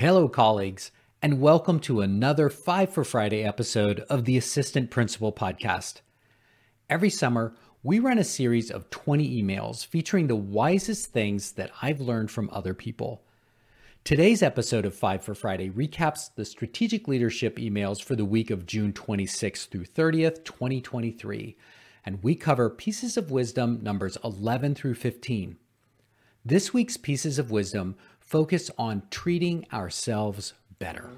Hello, colleagues, and welcome to another Five for Friday episode of the Assistant Principal Podcast. Every summer, we run a series of 20 emails featuring the wisest things that I've learned from other people. Today's episode of Five for Friday recaps the strategic leadership emails for the week of June 26th through 30th, 2023, and we cover pieces of wisdom numbers 11 through 15. This week's pieces of wisdom focus on treating ourselves better.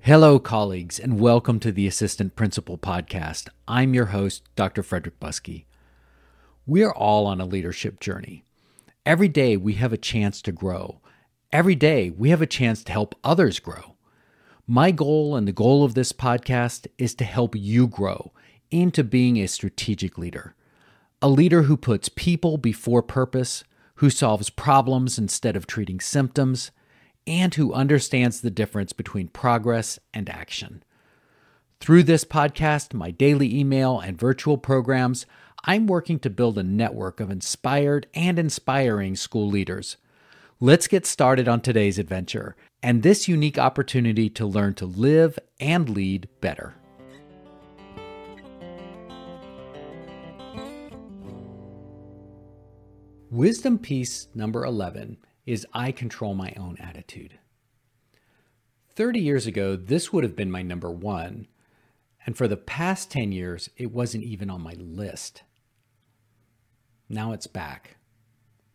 Hello, colleagues, and welcome to the Assistant Principal Podcast. I'm your host, Dr. Frederick Buskey. We are all on a leadership journey. Every day we have a chance to grow. Every day we have a chance to help others grow. My goal and the goal of this podcast is to help you grow into being a strategic leader. A leader who puts people before purpose, who solves problems instead of treating symptoms, and who understands the difference between progress and action. Through this podcast, my daily email, and virtual programs, I'm working to build a network of inspired and inspiring school leaders. Let's get started on today's adventure and this unique opportunity to learn to live and lead better. Wisdom piece number 11 is I control my own attitude. 30 years ago, this would have been my number one, and for the past 10 years, it wasn't even on my list. Now it's back.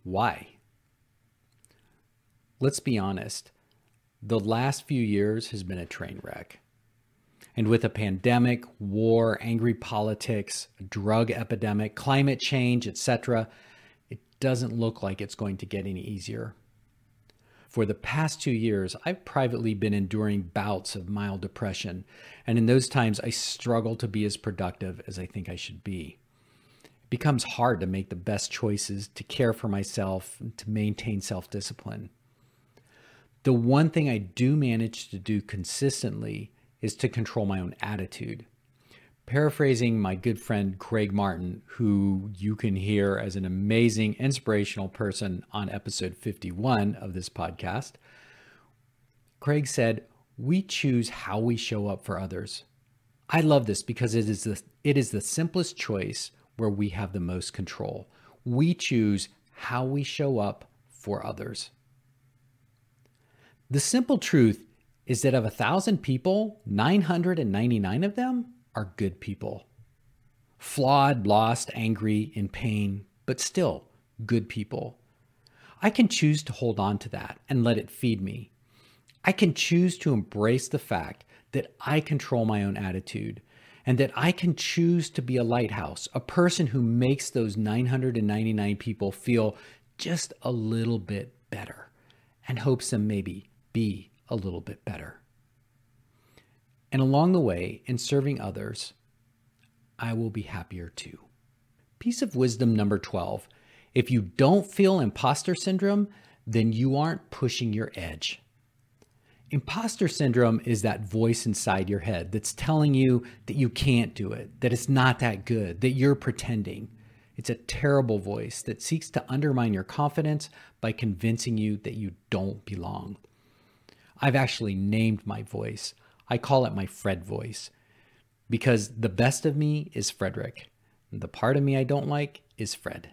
Why? Let's be honest, the last few years has been a train wreck. And with a pandemic, war, angry politics, drug epidemic, climate change, etc., doesn't look like it's going to get any easier. For the past two years, I've privately been enduring bouts of mild depression, and in those times, I struggle to be as productive as I think I should be. It becomes hard to make the best choices, to care for myself, to maintain self discipline. The one thing I do manage to do consistently is to control my own attitude paraphrasing my good friend Craig Martin, who you can hear as an amazing, inspirational person on episode 51 of this podcast, Craig said, We choose how we show up for others. I love this because it is the, it is the simplest choice where we have the most control. We choose how we show up for others. The simple truth is that of a thousand people, 999 of them are good people. Flawed, lost, angry, in pain, but still good people. I can choose to hold on to that and let it feed me. I can choose to embrace the fact that I control my own attitude and that I can choose to be a lighthouse, a person who makes those 999 people feel just a little bit better and hopes them maybe be a little bit better. And along the way, in serving others, I will be happier too. Piece of wisdom number 12 if you don't feel imposter syndrome, then you aren't pushing your edge. Imposter syndrome is that voice inside your head that's telling you that you can't do it, that it's not that good, that you're pretending. It's a terrible voice that seeks to undermine your confidence by convincing you that you don't belong. I've actually named my voice. I call it my Fred voice because the best of me is Frederick. The part of me I don't like is Fred.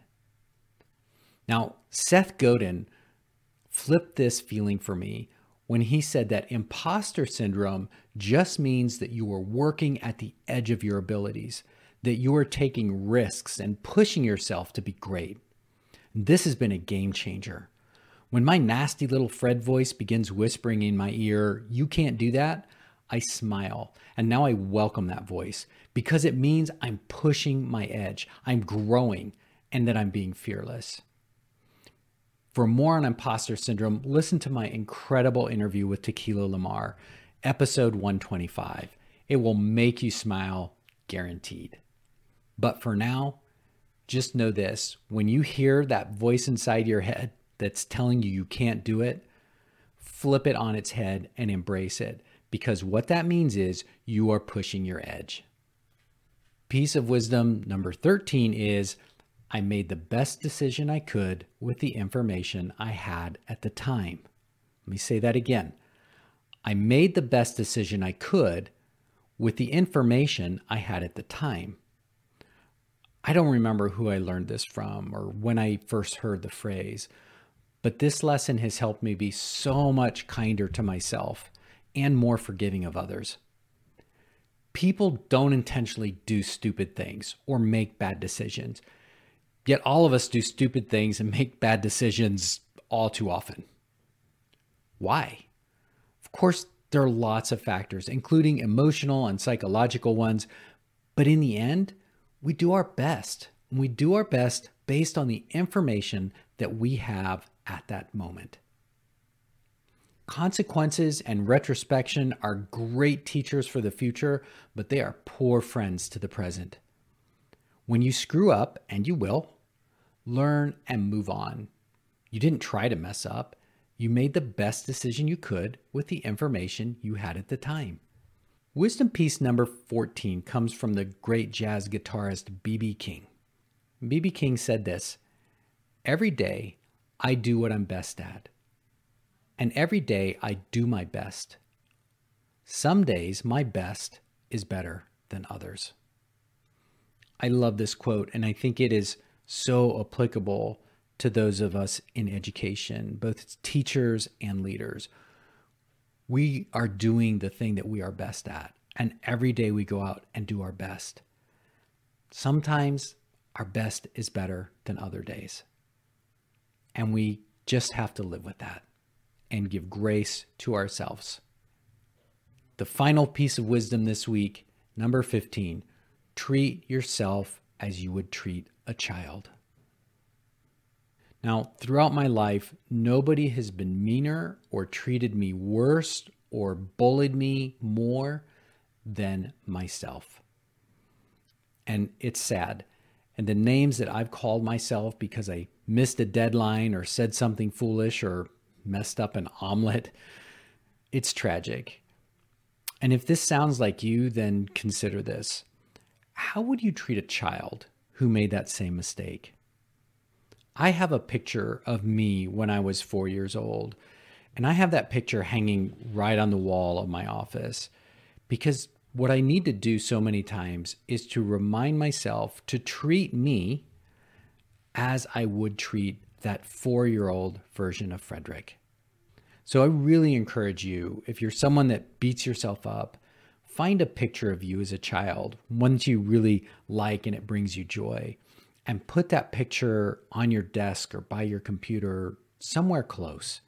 Now, Seth Godin flipped this feeling for me when he said that imposter syndrome just means that you are working at the edge of your abilities, that you are taking risks and pushing yourself to be great. This has been a game changer. When my nasty little Fred voice begins whispering in my ear, you can't do that, I smile. And now I welcome that voice because it means I'm pushing my edge, I'm growing, and that I'm being fearless. For more on imposter syndrome, listen to my incredible interview with Tequila Lamar, episode 125. It will make you smile, guaranteed. But for now, just know this when you hear that voice inside your head that's telling you you can't do it, flip it on its head and embrace it because what that means is you are pushing your edge. Piece of wisdom number 13 is I made the best decision I could with the information I had at the time. Let me say that again. I made the best decision I could with the information I had at the time. I don't remember who I learned this from or when I first heard the phrase, but this lesson has helped me be so much kinder to myself and more forgiving of others. People don't intentionally do stupid things or make bad decisions. Yet all of us do stupid things and make bad decisions all too often. Why? Of course, there are lots of factors, including emotional and psychological ones, but in the end, we do our best. And we do our best based on the information that we have at that moment. Consequences and retrospection are great teachers for the future, but they are poor friends to the present. When you screw up, and you will, learn and move on. You didn't try to mess up. You made the best decision you could with the information you had at the time. Wisdom piece number 14 comes from the great jazz guitarist B.B. King. B.B. King said this Every day I do what I'm best at, and every day I do my best. Some days my best is better than others. I love this quote, and I think it is so applicable to those of us in education, both teachers and leaders. We are doing the thing that we are best at, and every day we go out and do our best. Sometimes our best is better than other days. And we just have to live with that and give grace to ourselves. The final piece of wisdom this week, number 15 treat yourself as you would treat a child. Now, throughout my life, nobody has been meaner or treated me worse or bullied me more than myself. And it's sad. And the names that I've called myself because I missed a deadline or said something foolish or messed up an omelet, it's tragic. And if this sounds like you, then consider this. How would you treat a child who made that same mistake. I have a picture of me when I was four years old, and I have that picture hanging right on the wall of my office because what I need to do so many times is to remind myself to treat me as I would treat that four year old version of Frederick. So I really encourage you, if you're someone that beats yourself up, find a picture of you as a child, one that you really like and it brings you joy, and put that picture on your desk or by your computer somewhere close.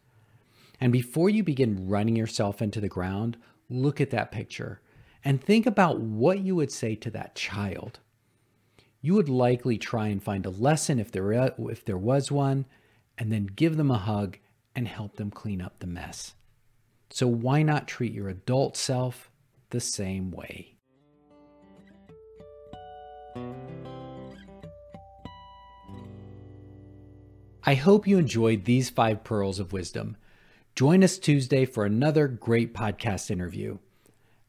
And before you begin running yourself into the ground, look at that picture and think about what you would say to that child. You would likely try and find a lesson if there, uh, if there was one, and then give them a hug and help them clean up the mess. So, why not treat your adult self the same way. I hope you enjoyed these five pearls of wisdom. Join us Tuesday for another great podcast interview.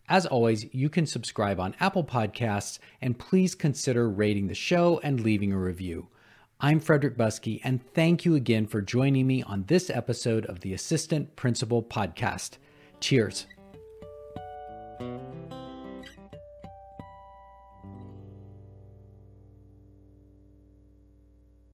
As always, you can subscribe on Apple Podcasts and please consider rating the show and leaving a review. I'm Frederick Buskey, and thank you again for joining me on this episode of the Assistant Principal Podcast. Cheers.